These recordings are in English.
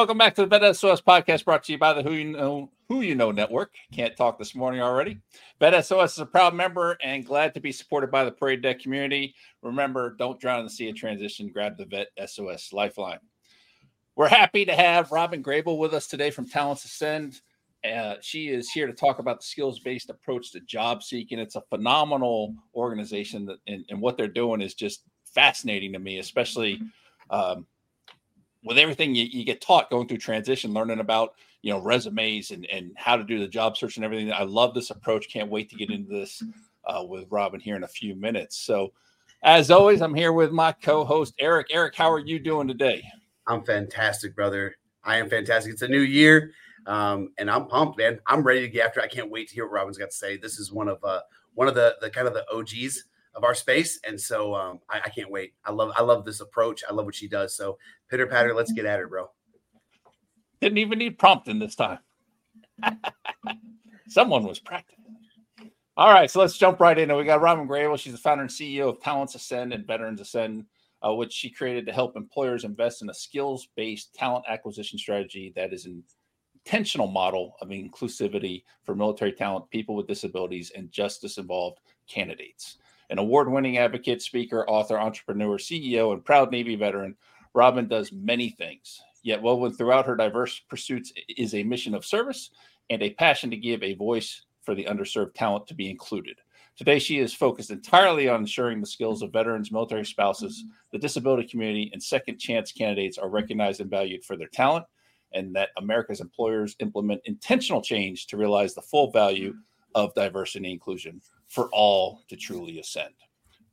welcome back to the Vet SOS podcast brought to you by the Who You Know Who You Know Network. Can't talk this morning already. Vet SOS is a proud member and glad to be supported by the Parade Deck community. Remember, don't drown in the sea of transition. Grab the Vet SOS Lifeline. We're happy to have Robyn Grable with us today from Talents Ascend. Uh, she is here to talk about the skills based approach to job seeking. It's a phenomenal organization, that, and, and what they're doing is just fascinating to me, especially um, with everything you, you, get taught going through transition, learning about you know resumes and and how to do the job search and everything. I love this approach. Can't wait to get into this uh, with Robyn here in a few minutes. So, as always, I'm here with my co-host Eric. Eric, how are you doing today? I'm fantastic, brother. I am fantastic. It's a new year, um, and I'm pumped, man. I'm ready to get after. I can't wait to hear what Robyn's got to say. This is one of uh, one of the the kind of the OGs of our space. And so um, I, I, can't wait. I love I love this approach. I love what she does. So pitter patter, let's get at it, bro. Didn't even need prompting this time. Someone was practicing. All right, so let's jump right in. And we got Robyn Grable. She's the founder and CEO of Talents Ascend and Veterans Ascend, uh, which she created to help employers invest in a skills-based talent acquisition strategy that is an intentional model of inclusivity for military talent, people with disabilities, and justice-involved candidates an award winning advocate, speaker, author, entrepreneur, CEO, and proud Navy veteran, Robyn does many things. Yet, woven throughout her diverse pursuits is a mission of service and a passion to give a voice for the underserved talent to be included. Today, she is focused entirely on ensuring the skills of veterans, military spouses, the disability community, and second chance candidates are recognized and valued for their talent, and that America's employers implement intentional change to realize the full value of diversity and inclusion for all to truly ascend.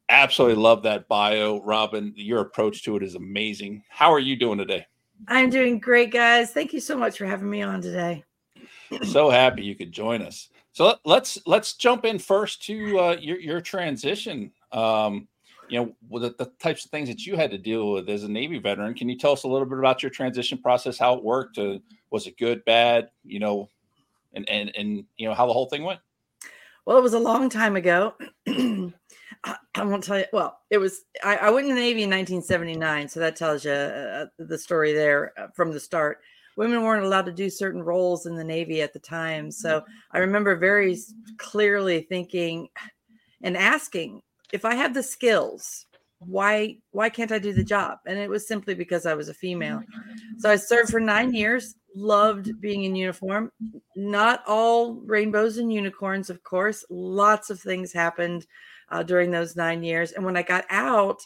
Absolutely love that bio, Robyn. Your approach to it is amazing. How are you doing today? I'm doing great, guys. Thank you so much for having me on today. so happy you could join us. So let's let's jump in first to uh, your your transition. Um, you know, the, the, types of things that you had to deal with as a Navy veteran. Can you tell us a little bit about your transition process? How it worked? Uh, was it good, bad? You know, and and and you know how the whole thing went. Well, it was a long time ago. I won't tell you. Well, it was. I, I, went in the Navy in 1979, so that tells you uh, the story there uh, from the start. Women weren't allowed to do certain roles in the Navy at the time, so I remember very clearly thinking and asking if I have the skills, why why can't I do the job? And it was simply because I was a female. So I served for nine years loved being in uniform. Not all rainbows and unicorns, of course. Lots of things happened uh, during those nine years. And when I got out,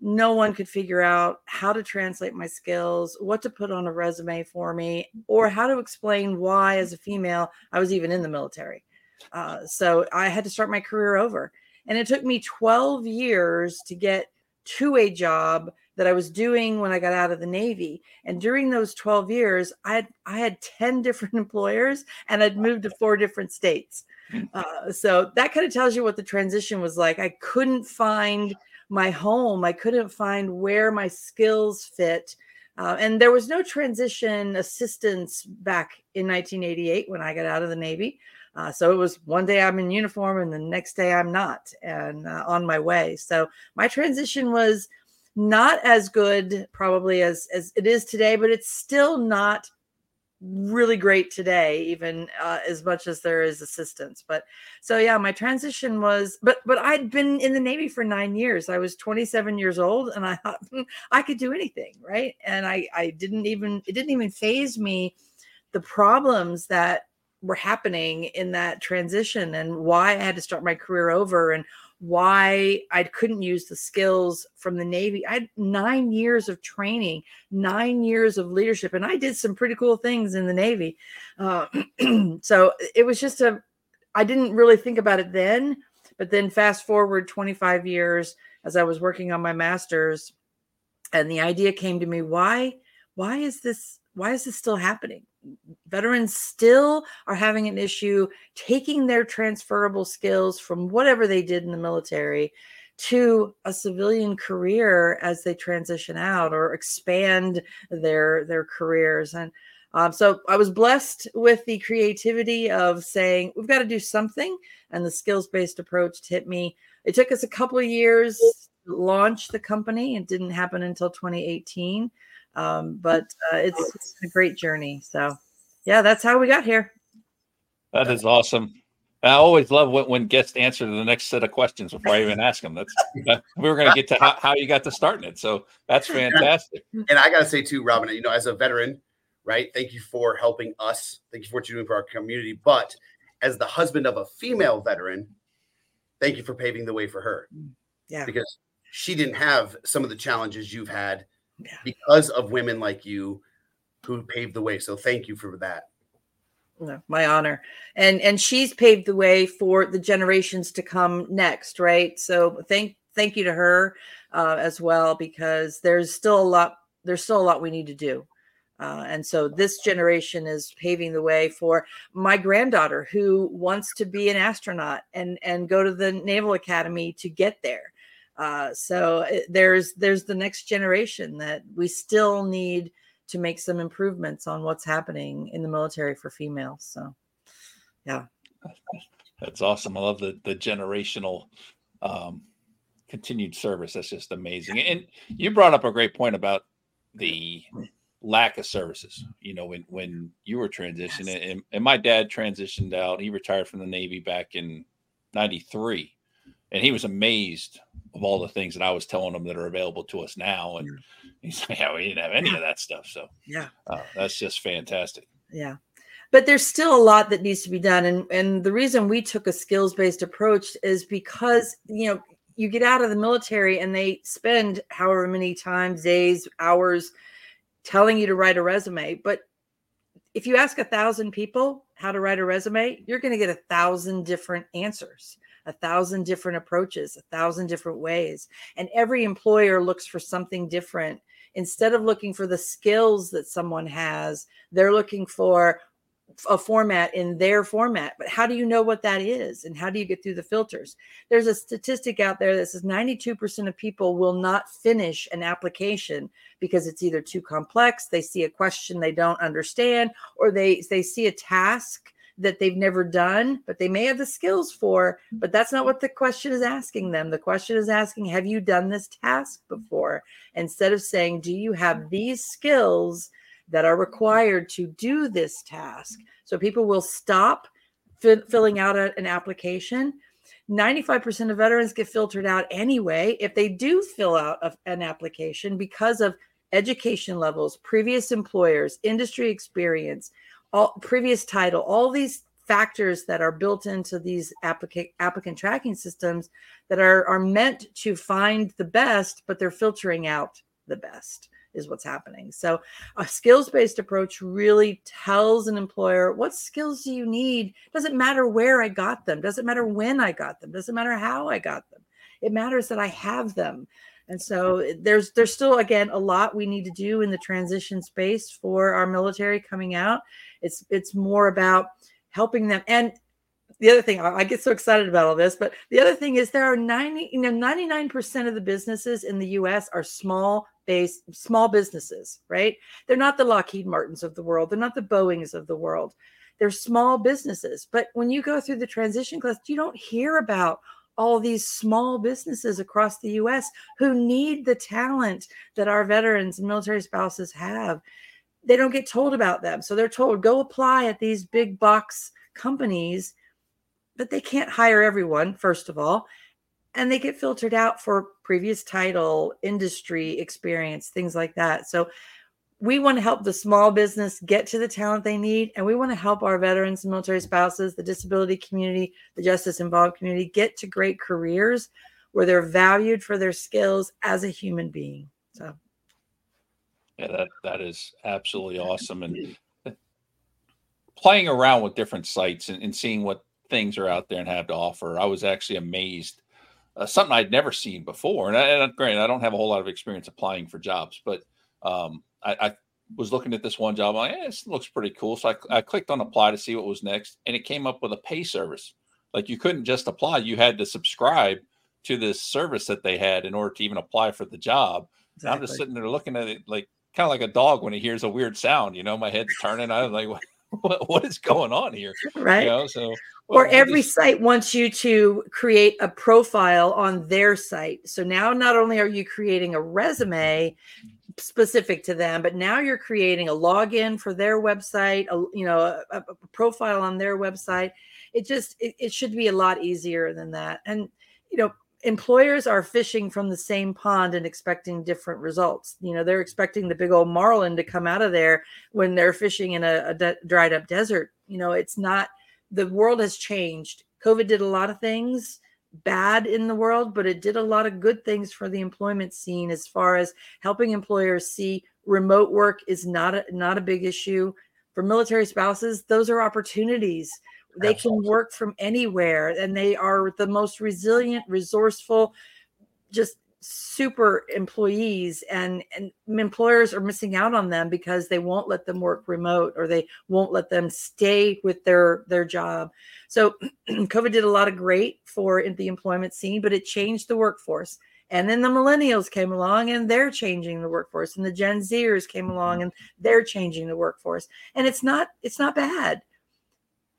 no one could figure out how to translate my skills, what to put on a resume for me, or how to explain why, as a female, I was even in the military. Uh, so I had to start my career over. And it took me 12 years to get to a job that I was doing when I got out of the Navy. And during those 12 years, I had I had 10 different employers and I'd moved to four different states. Hmm. Uh, so that kind of tells you what the transition was like. I couldn't find my home. I couldn't find where my skills fit. Uh, and there was no transition assistance back in 1988 when I got out of the Navy. Uh, so it was one day I'm in uniform and the next day I'm not and uh, on my way. So my transition was not as good probably as as it is today but it's still not really great today even uh, as much as there is assistance. But so yeah my transition was but but i'd been in the navy for nine years. I was 27 years old and i thought hmm, i could do anything right? And i i didn't even it didn't even phase me. The problems that were happening in that transition and why i had to start my career over and why I couldn't use the skills from the Navy. I had nine years of training, nine years of leadership, and I did some pretty cool things in the Navy. Uh, so it was just a, I didn't really think about it then, but then fast forward 25 years as I was working on my master's, and the idea came to me why, why is this, why is this still happening? veterans still are having an issue taking their transferable skills from whatever they did in the military to a civilian career as they transition out or expand their their careers. And um, so i was blessed with the creativity of saying we've got to do something. And the skills based approach hit me. It took us a couple of years to launch the company. It didn't happen until 2018 Um, but uh, it's, it's a great journey. So, yeah, that's how we got here. That is awesome. I always love when, when guests answer the next set of questions before I even ask them. That's that, we were going to get to how, how, you got to starting it. So that's fantastic. And I got to say too, Robyn, you know, as a veteran, right? Thank you for helping us. Thank you for what you're doing for our community. But as the husband of a female veteran, thank you for paving the way for her. Yeah. Because she didn't have some of the challenges you've had Yeah. because of women like you who paved the way. So thank you for that. No, my honor. And and she's paved the way for the generations to come next, right? So thank thank you to her uh, as well because there's still a lot there's still a lot we need to do. Uh, and so this generation is paving the way for my granddaughter who wants to be an astronaut and and go to the Naval Academy to get there. Uh, so it, there's there's the next generation that we still need to make some improvements on what's happening in the military for females. So, yeah, that's awesome. I love the the generational um, continued service. That's just amazing. And you brought up a great point about the lack of services. You know, when when you were transitioning, yes. and, and my dad transitioned out. He retired from the Navy back in '93, and he was amazed of all the things that I was telling him that are available to us now. And he's like, "Yeah, we didn't have any of that stuff." So yeah, uh, that's just fantastic. Yeah. But there's still a lot that needs to be done. And, and the reason we took a skills based approach is because, you know, you get out of the military and they spend however many times, days, hours telling you to write a resume. But if you ask a thousand people how to write a resume, you're going to get a thousand different answers, a thousand different approaches, a thousand different ways. And every employer looks for something different. Instead of looking for the skills that someone has, they're looking for a format in their format. But how do you know what that is? And how do you get through the filters? There's a statistic out there that says 92% of people will not finish an application because it's either too complex, they see a question they don't understand, or they, they see a task that they've never done, but they may have the skills for, mm-hmm. but that's not what the question is asking them. The question is asking, have you done this task mm-hmm. before? Instead of saying, do you have mm-hmm. these skills that are required to do this task? So people will stop fi- filling out a, an application. 95% of veterans get filtered out anyway if they do fill out a, an application because of education levels, previous employers, industry experience, all previous title, all these factors that are built into these applicant applicant tracking systems that are are meant to find the best, but they're filtering out the best is what's happening. So a skills-based approach really tells an employer what skills do you need? Doesn't matter where I got them, doesn't matter when I got them, doesn't matter how I got them. It matters that I have them. And so there's there's still again a lot we need to do in the transition space for our military coming out. It's it's more about helping them and the other thing I get so excited about all this, but the other thing is there are 90, you know, 99% of the businesses in the US are small based small businesses, right? They're not the Lockheed Martins of the world, they're not the Boeings of the world. They're small businesses. But when you go through the transition class, you don't hear about all these small businesses across the US who need the talent that our veterans and military spouses have. They don't get told about them. So they're told, go apply at these big box companies, but they can't hire everyone, first of all. And they get filtered out for previous title, industry experience, things like that. So we want to help the small business get to the talent they need and we want to help our veterans and military spouses the disability community the justice involved community get to great careers where they're valued for their skills as a human being so. Yeah that that is absolutely awesome and playing around with different sites and, and seeing what things are out there and have to offer i was actually amazed uh, something i'd never seen before and, I, and granted i don't have a whole lot of experience applying for jobs but um, I, I, was looking at this one job. I'm like, eh, this looks pretty cool. So I, I clicked on apply to see what was next, and it came up with a pay service. Like you couldn't just apply; you had to subscribe to this service that they had in order to even apply for the job. Exactly. I'm just sitting there looking at it like kind of like a dog when he hears a weird sound. You know, my head's turning. I'm like, what, what, what is going on here? Right. You know, so or every site wants you to create a profile on their site. So now not only are you creating a resume, specific to them but now you're creating a login for their website a, you know a, a profile on their website it just it, it should be a lot easier than that and you know employers are fishing from the same pond and expecting different results. You know, they're expecting the big old marlin to come out of there when they're fishing in a, a de- dried up desert. You know, it's not, the world has changed. COVID did a lot of things bad in the world, but it did a lot of good things for the employment scene as far as helping employers see remote work is not a, not a big issue. For military spouses, those are opportunities they can work from anywhere and they are the most resilient, resourceful, just super employees and and employers are missing out on them because they won't let them work remote or they won't let them stay with their their job. So covid did a lot of great for the employment scene but it changed the workforce. And then the millennials came along and they're changing the workforce and the gen zers came along mm-hmm. and they're changing the workforce. And it's not it's not bad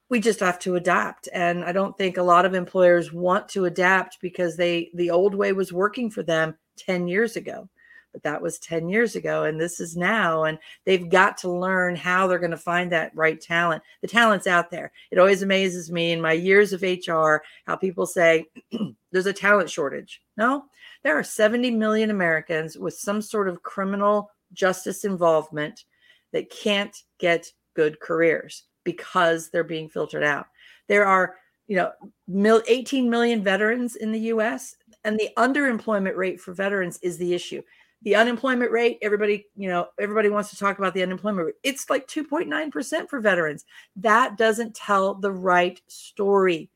we just have to adapt. And i don't think a lot of employers want to adapt because they the old way was working for them 10 years ago but that was 10 years ago and this is now and they've got to learn how they're going to find that right talent. The talent's out there. It always amazes me in my years of hr how people say there's a talent shortage. No there are 70 million americans with some sort of criminal justice involvement that can't get good careers because they're being filtered out. There are, you know, 18 million veterans in the US, and the underemployment rate for veterans is the issue. The unemployment rate, everybody, you know, everybody wants to talk about the unemployment rate. It's like 2.9% for veterans. That doesn't tell the right story.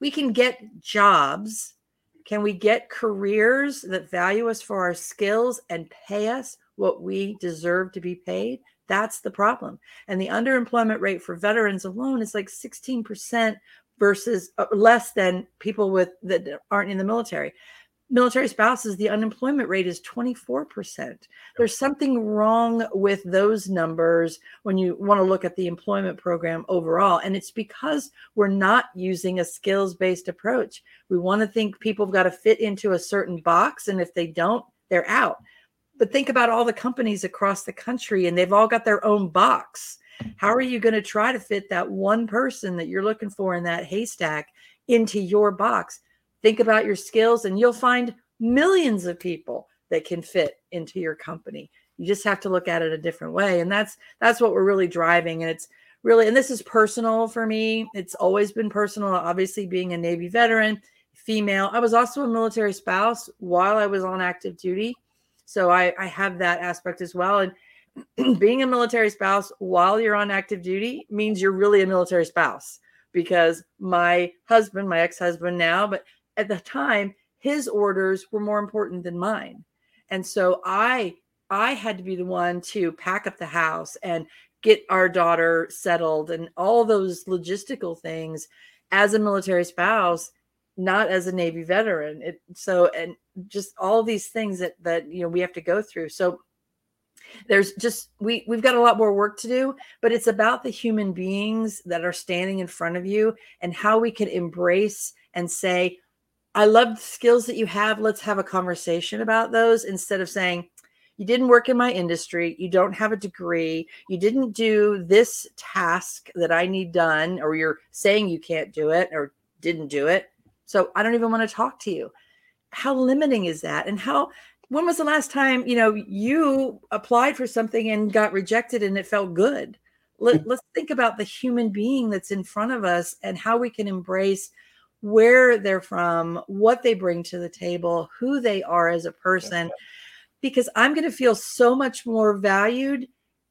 We can get jobs. Can we get careers that value us for our skills and pay us what we deserve to be paid? That's the problem. And the underemployment rate for veterans alone is like 16% versus uh, less than people with that aren't in the military. Military spouses, the unemployment rate is 24%. There's something wrong with those numbers when you want to look at the employment program overall. And it's because we're not using a skills based approach. We want to think people have got to fit into a certain box. And if they don't, they're out but think about all the companies across the country and they've all got their own box. How are you going to try to fit that one person that you're looking for in that haystack into your box? Think about your skills and you'll find millions of people that can fit into your company. You just have to look at it a different way and that's that's what we're really driving and it's really and this is personal for me. It's always been personal obviously being a Navy veteran, female. I was also a military spouse while I was on active duty so I, I have that aspect as well. And being a military spouse while you're on active duty means you're really a military spouse because my husband, my ex husband now, but at the time, his orders were more important than mine. And so I I had to be the one to pack up the house and get our daughter settled and all those logistical things as a military spouse not as a Navy veteran. It, so, and just all these things that that you know we have to go through. So there's just we we've got a lot more work to do but it's about the human beings that are standing in front of you and how we can embrace and say i love the skills that you have let's have a conversation about those instead of saying you didn't work in my industry you don't have a degree you didn't do this task that i need done or you're saying you can't do it or didn't do it so I don't even want to talk to you. How limiting is that? And how, when was the last time, you know, you applied for something and got rejected and it felt good? Let, let's think about the human being that's in front of us and how we can embrace where they're from, what they bring to the table, who they are as a person, because I'm going to feel so much more valued.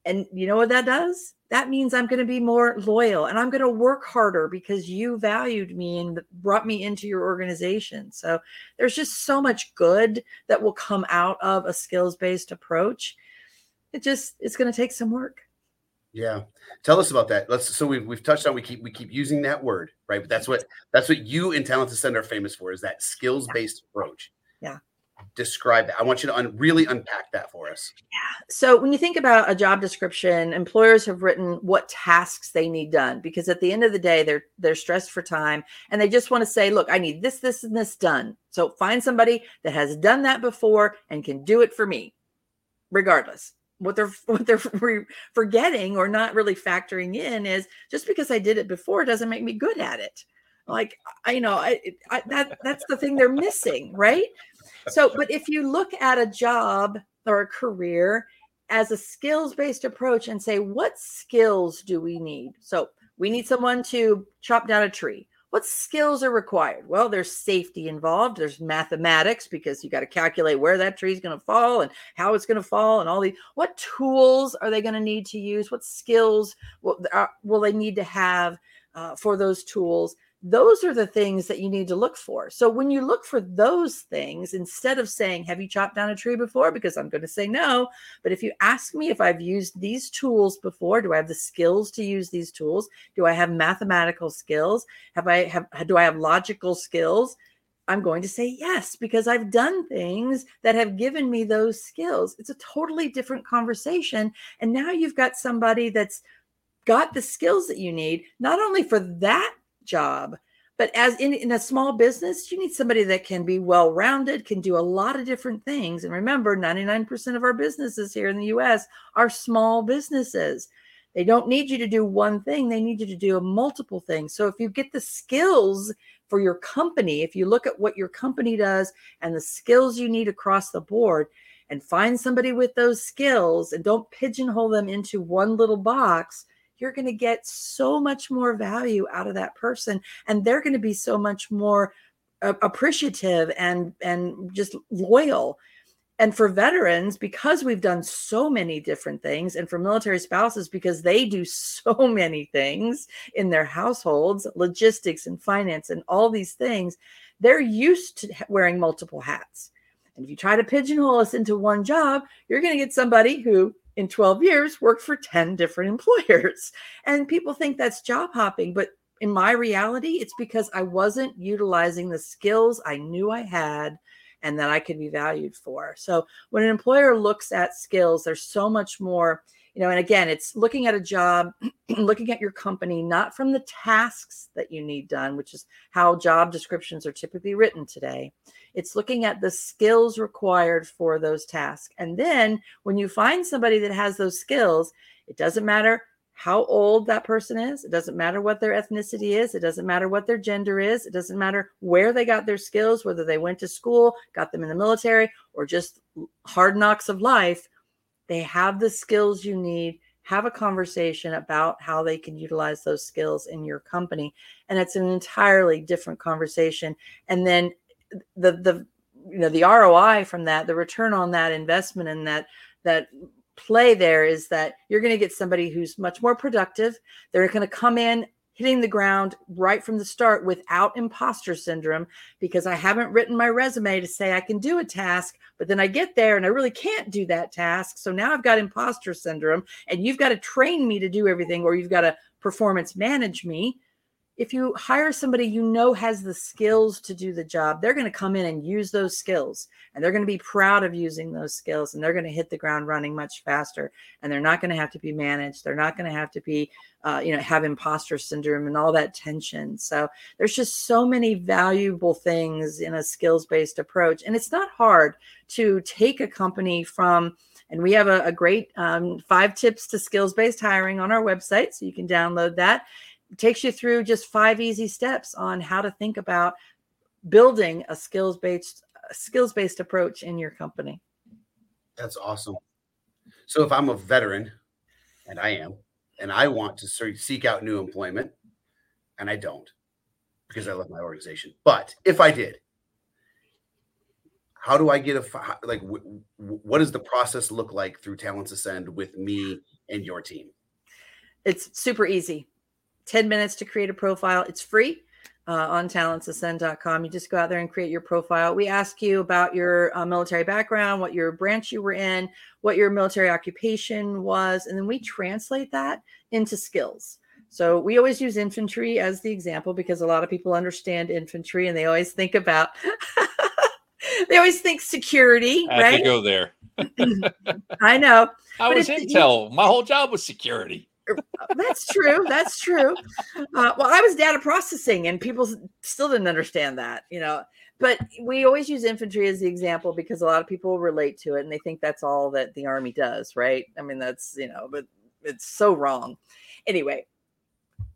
And you know what that does? that means I'm going to be more loyal and I'm going to work harder because you valued me and brought me into your organization. So there's just so much good that will come out of a skills based approach. It just it's going to take some work. Yeah. Tell us about that. Let's so we've we've touched on we keep we keep using that word, right? But that's what that's what you and Talent Ascend are famous for is that skills based yeah. approach. Yeah describe that? I want you to un- really unpack that for us. Yeah. So when you think about a job description, employers have written what tasks they need done because at the end of the day, they're they're stressed for time and they just want to say, look, I need this, this, and this done. So find somebody that has done that before and can do it for me. regardless what they're what they're forgetting or not really factoring in is just because I did it before doesn't make me good at it. Like I, you know, I, I that that's the thing they're missing, right? So, but if you look at a job or a career as a skills based approach and say, what skills do we need? So we need someone to chop down a tree. What skills are required? Well, there's safety involved. There's mathematics because you got to calculate where that tree is going to fall and how it's going to fall and all the. What tools are they going to need to use? What skills will, uh, will they need to have uh, for those tools? Those are the things that you need to look for. So when you look for those things, instead of saying, Have you chopped down a tree before? Because I'm going to say no. But if you ask me if I've used these tools before, do I have the skills to use these tools? Do I have mathematical skills? Have I have do I have logical skills? I'm going to say yes because I've done things that have given me those skills. It's a totally different conversation. And now you've got somebody that's got the skills that you need, not only for that job. But as in, in a small business, you need somebody that can be well rounded, can do a lot of different things. And remember, 99% of our businesses here in the US are small businesses. They don't need you to do one thing, they need you to do multiple things. So if you get the skills for your company, if you look at what your company does and the skills you need across the board, and find somebody with those skills and don't pigeonhole them into one little box, you're going to get so much more value out of that person and they're going to be so much more uh, appreciative and and just loyal. And for veterans because we've done so many different things and for military spouses because they do so many things in their households logistics and finance and all these things they're used to wearing multiple hats. And if you try to pigeonhole us into one job you're going to get somebody who in 12 years worked for 10 different employers. And people think that's job hopping, but in my reality, it's because I wasn't utilizing the skills I knew I had and that I could be valued for. So when an employer looks at skills, there's so much more, you know, and again, it's looking at a job, looking at your company, not from the tasks that you need done, which is how job descriptions are typically written today, it's looking at the skills required for those tasks. And then when you find somebody that has those skills, it doesn't matter how old that person is. It doesn't matter what their ethnicity is. It doesn't matter what their gender is. It doesn't matter where they got their skills, whether they went to school, got them in the military, or just hard knocks of life. They have the skills you need. Have a conversation about how they can utilize those skills in your company. And it's an entirely different conversation. And then the the you know the ROI from that, the return on that investment and that that play there is that you're going to get somebody who's much more productive. They're going to come in hitting the ground right from the start without imposter syndrome because I haven't written my resume to say I can do a task, but then I get there and I really can't do that task. So now I've got imposter syndrome and you've got to train me to do everything or you've got to performance manage me if you hire somebody you know has the skills to do the job, they're going to come in and use those skills and they're going to be proud of using those skills and they're going to hit the ground running much faster and they're not going to have to be managed. They're not going to have to be, uh, you know, have imposter syndrome and all that tension. So there's just so many valuable things in a skills based approach. And it's not hard to take a company from, and we have a, a great um, five tips to skills based hiring on our website. So you can download that takes you through just five easy steps on how to think about building a skills based skills based approach in your company. That's awesome. So if I'm a veteran, and I am, and I want to seek out new employment, and I don't because I love my organization, but if I did, how do I get a like? what does the process look like through Talents Ascend with me and your team? It's super easy. 10 minutes to create a profile. It's free uh, on talentsascend.com. You just go out there and create your profile. We ask you about your uh, military background, what your branch you were in, what your military occupation was, and then we translate that into skills. So we always use infantry as the example because a lot of people understand infantry and they always think about they always think security. I right? go there. I know. I was intel. My whole job was security. That's true. That's true. Uh, well, I was data processing, and people still didn't understand that. You know, but we always use infantry as the example because a lot of people relate to it and they think that's all that the army does, right? I mean, that's you know, but it's so wrong. Anyway,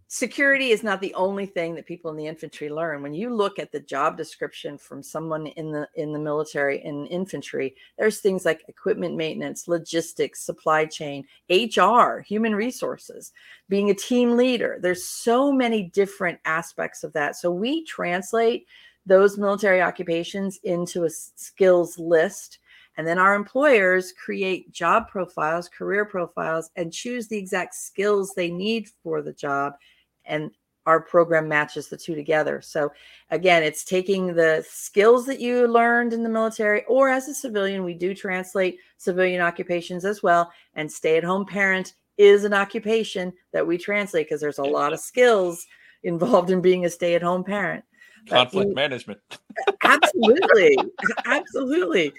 security is not the only thing that people in the infantry learn. When you look at the job description from someone in the in the military in infantry there's things like equipment maintenance logistics supply chain hr human resources being a team leader. There's so many different aspects of that. So we translate those military occupations into a skills list. And then our employers create job profiles, career profiles, and choose the exact skills they need for the job and our program matches the two together. So again, it's taking the skills that you learned in the military or as a civilian, we do translate civilian occupations as well. And stay-at-home parent is an occupation that we translate because there's a lot of skills involved in being a stay-at-home parent. Conflict management. absolutely, absolutely.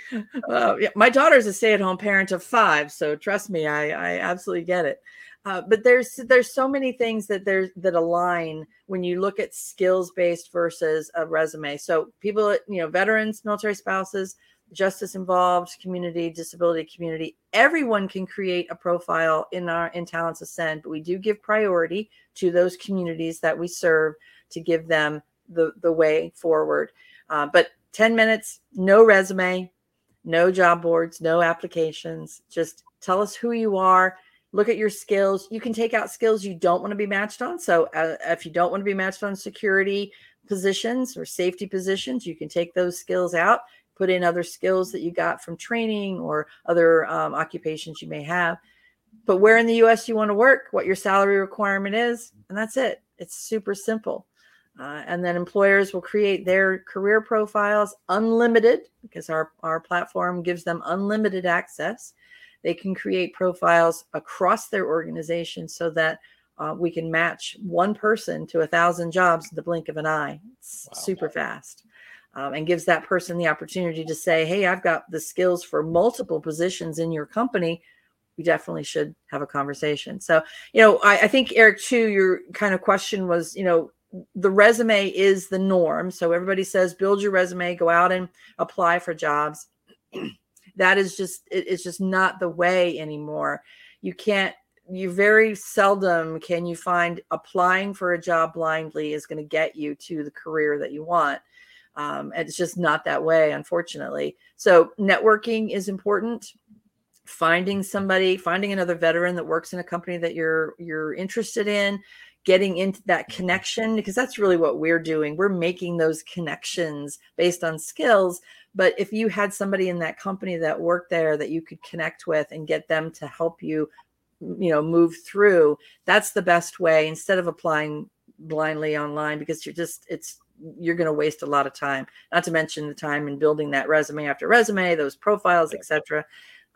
Uh, yeah, my daughter's a stay-at-home parent of five, so trust me, I, I absolutely get it. Uh, but there's there's so many things that there's that align when you look at skills based versus a resume. So people, you know, veterans, military spouses, justice involved community, disability community, everyone can create a profile in our in Talents Ascend. But we do give priority to those communities that we serve to give them the the way forward. Uh, but 10 minutes, no resume, no job boards, no applications. Just tell us who you are look at your skills. You can take out skills you don't want to be matched on. So uh, if you don't want to be matched on security positions or safety positions, you can take those skills out, put in other skills that you got from training or other um, occupations you may have. But where in the US you want to work, what your salary requirement is, and that's it. It's super simple. Uh, and then employers will create their career profiles unlimited because our, our platform gives them unlimited access they can create profiles across their organization so that uh, we can match one person to a thousand jobs in the blink of an eye. It's wow. super fast. Um, and gives that person the opportunity to say, Hey, I've got the skills for multiple positions in your company. We definitely should have a conversation. So, you know, I, I think, Eric, too, your kind of question was, you know, the resume is the norm. So everybody says, build your resume, go out and apply for jobs. That is just it, it's just not the way anymore. You can't you very seldom can you find applying for a job blindly is going to get you to the career that you want. Um, it's just not that way unfortunately. So networking is important. Finding somebody finding another veteran that works in a company that you're you're interested in getting into that connection because that's really what we're doing. We're making those connections based on skills but if you had somebody in that company that worked there that you could connect with and get them to help you you know move through that's the best way instead of applying blindly online because you're just it's you're going to waste a lot of time. Not to mention the time in building that resume after resume those profiles etc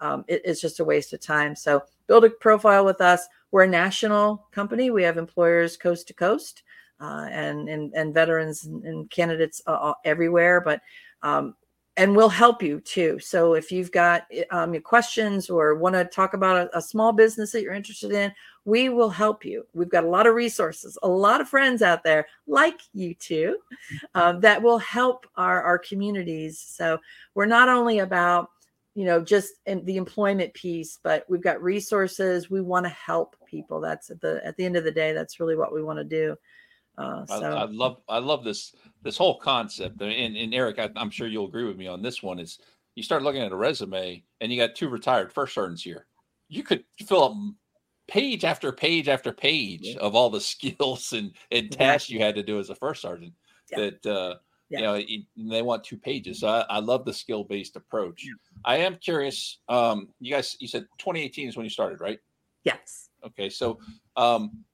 um, it, it's just a waste of time. So build a profile with us. We're a national company. We have employers coast to coast uh, and, and and veterans and, and candidates uh, everywhere. But um, and we'll help you too. So if you've got um, your questions or want to talk about a, a, small business that you're interested in, we will help you. We've got a lot of resources, a lot of friends out there like you two um, that will help our, our communities. So we're not only about you know just in the employment piece but we've got resources we want to help people that's at the at the end of the day that's really what we want to do uh, so. I, I, love I love this this whole concept. And, and Eric, I, am sure you'll agree with me on this one. Is you start looking at a resume and you got two retired first sergeants here. You could fill up page after page after page yeah. of all the skills and, and tasks you had to do as a first sergeant. Yeah. That uh, yeah. you know they want two pages. So I, I love the skill based approach. I am curious. Um, you guys, you said 2018 is when you started, right? Yes. Okay, so um,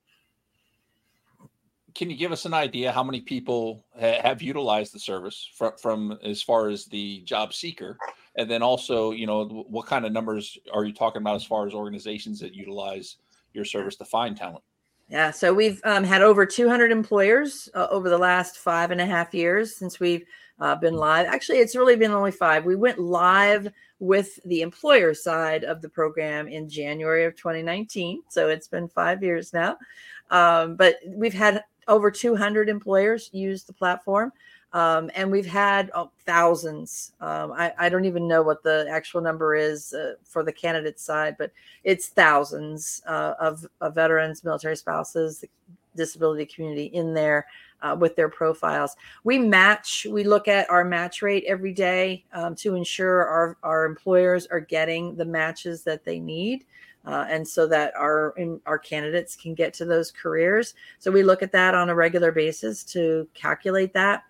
can you give us an idea how many people ha- have utilized the service from, from as far as the job seeker? And then also you know what kind of numbers are you talking about as far as organizations that utilize your service to find talent? Yeah so we've um, had over 200 employers uh, over the last five and a half years since we've uh, been live. Actually it's really been only five. We went live with the employer side of the program in january of 2019 so it's been five years now. Um, but we've had over 200 employers use the platform. Um, and we've had oh, thousands. Um, I, I, don't even know what the actual number is uh, for the candidate side, but it's thousands uh, of, of, veterans, military spouses, the disability community in there uh, with their profiles. We match, we look at our match rate every day um, to ensure our, our employers are getting the matches that they need. Uh, and so that our our candidates can get to those careers. So we look at that on a regular basis to calculate that.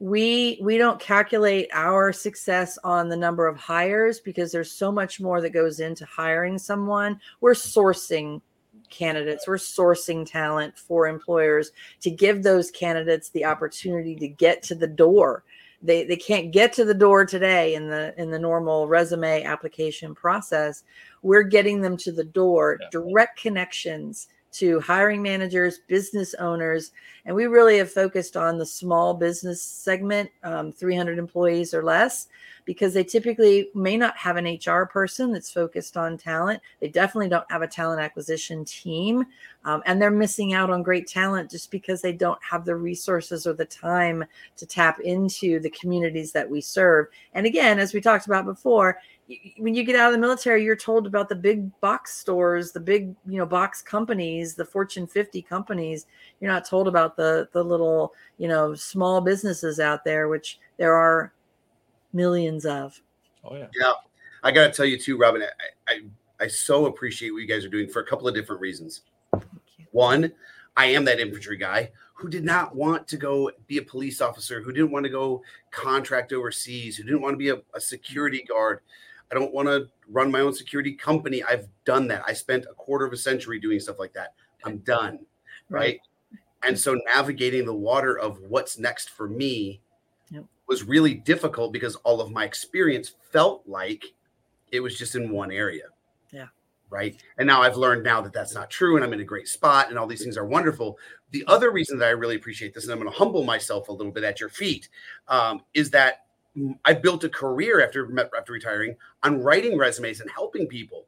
We we don't calculate our success on the number of hires because there's so much more that goes into hiring someone. We're sourcing candidates. We're sourcing talent for employers to give those candidates the opportunity to get to the door. They, they can't get to the door today in the in the normal resume application process. We're getting them to the door, yeah. direct connections to hiring managers, business owners, and we really have focused on the small business segment, um, 300 employees or less, because they typically may not have an HR person that's focused on talent. They definitely don't have a talent acquisition team. Um, and they're missing out on great talent just because they don't have the resources or the time to tap into the communities that we serve. And again, as we talked about before, when you get out of the military, you're told about the big box stores, the big, you know, box companies, the Fortune 50 companies. You're not told about the the little, you know, small businesses out there, which there are millions of. Oh yeah. Yeah. I got to tell you too, Robyn, I, I, I so appreciate what you guys are doing for a couple of different reasons. One, I am that infantry guy who did not want to go be a police officer, who didn't want to go contract overseas, who didn't want to be a, a security guard. I don't want to run my own security company. I've done that. I spent a quarter of a century doing stuff like that. I'm done. Right. right? And so navigating the water of what's next for me was really difficult because all of my experience felt like it was just in one area. Yeah. Right. And now I've learned now that that's not true and I'm in a great spot and all these things are wonderful. The other reason that I really appreciate this, and I'm going to humble myself a little bit at your feet, um, is that I built a career after after retiring on writing resumes and helping people.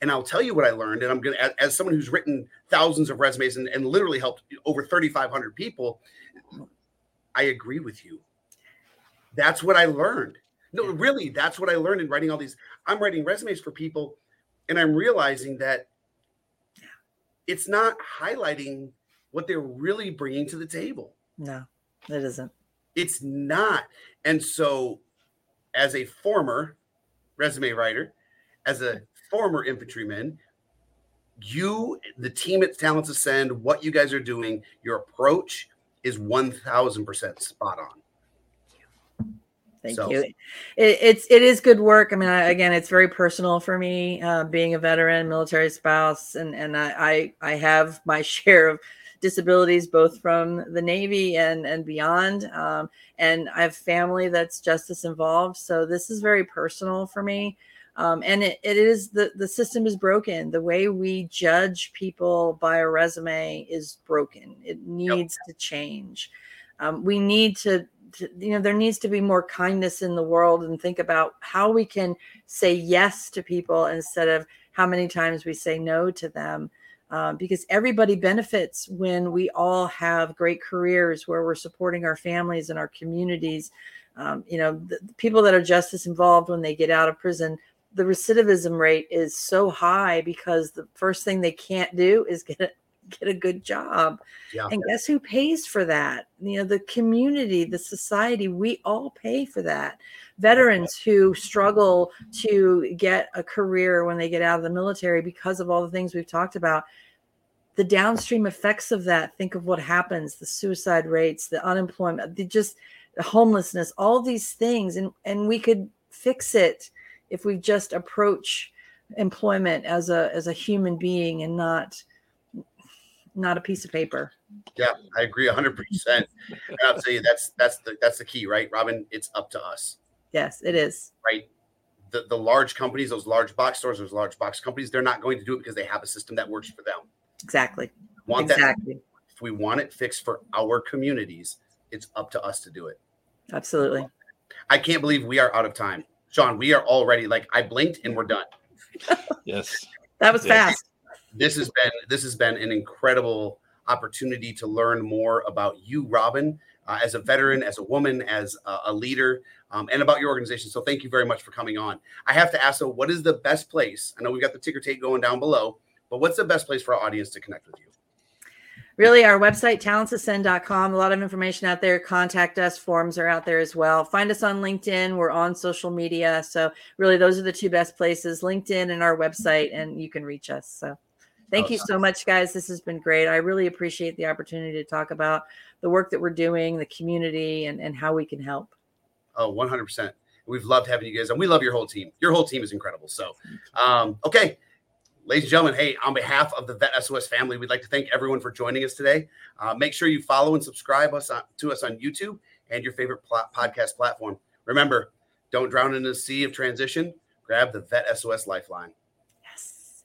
And I'll tell you what I learned. And I'm going to, as someone who's written thousands of resumes and, and literally helped over 3,500 people, I agree with you. That's what I learned. No, really, that's what I learned in writing all these. I'm writing resumes for people, and I'm realizing that it's not highlighting what they're really bringing to the table. No, it isn't. It's not. And so, as a former resume writer, as a former infantryman, you, the team at Talents Ascend, what you guys are doing, your approach is 1000% spot on. Thank so. you. It, it's it is good work. I mean, I, again, it's very personal for me, uh, being a veteran, military spouse, and and I, I I have my share of disabilities, both from the Navy and and beyond. Um, and I have family that's justice involved, so this is very personal for me. Um, and it, it is the the system is broken. The way we judge people by a resume is broken. It needs yep. to change. Um, we need to to, you know there needs to be more kindness in the world and think about how we can say yes to people instead of how many times we say no to them um, because everybody benefits when we all have great careers where we're supporting our families and our communities um, you know the, the people that are justice involved when they get out of prison the recidivism rate is so high because the first thing they can't do is get get a good job. Yeah. And guess who pays for that? You know, the community, the society, we all pay for that. Veterans who struggle to get a career when they get out of the military because of all the things we've talked about. The downstream effects of that, think of what happens, the suicide rates, the unemployment, the just the homelessness, all these things. And and we could fix it if we just approach employment as a as a human being and not not a piece of paper. Yeah, I agree 100%. and I'll tell you that's that's the that's the key, right? Robyn, it's up to us. Yes, it is. Right? The the large companies, those large box stores, those large box companies, they're not going to do it because they have a system that works for them. Exactly. Want exactly. That, if we want it fixed for our communities, it's up to us to do it. Absolutely. I can't believe we are out of time. Sean, we are already like I blinked and we're done. yes. That was yes. fast this has been this has been an incredible opportunity to learn more about you, Robyn, uh, as a veteran, as a woman, as a, a leader, um, and about your organization. So thank you very much for coming on. I have to ask, though, what is the best place? I know we've got the ticker tape going down below, but what's the best place for our audience to connect with you? really our website talentsascend.com a lot of information out there. Contact us. Forms are out there as well. Find us on linkedin. We're on social media. So really those are the two best places linkedin and our website and you can reach us. So thank you so much guys. This has been great. I really appreciate the opportunity to talk about the work that we're doing the community and, and how we can help. Oh 100% we've loved having you guys and we love your whole team. Your whole team is incredible. So um, okay ladies and gentlemen, hey, on behalf of the Vet SOS family, we'd like to thank everyone for joining us today. Uh, make sure you follow and subscribe us on, to us on YouTube and your favorite pl- podcast platform. Remember, don't drown in the sea of transition. Grab the Vet SOS Lifeline. Yes.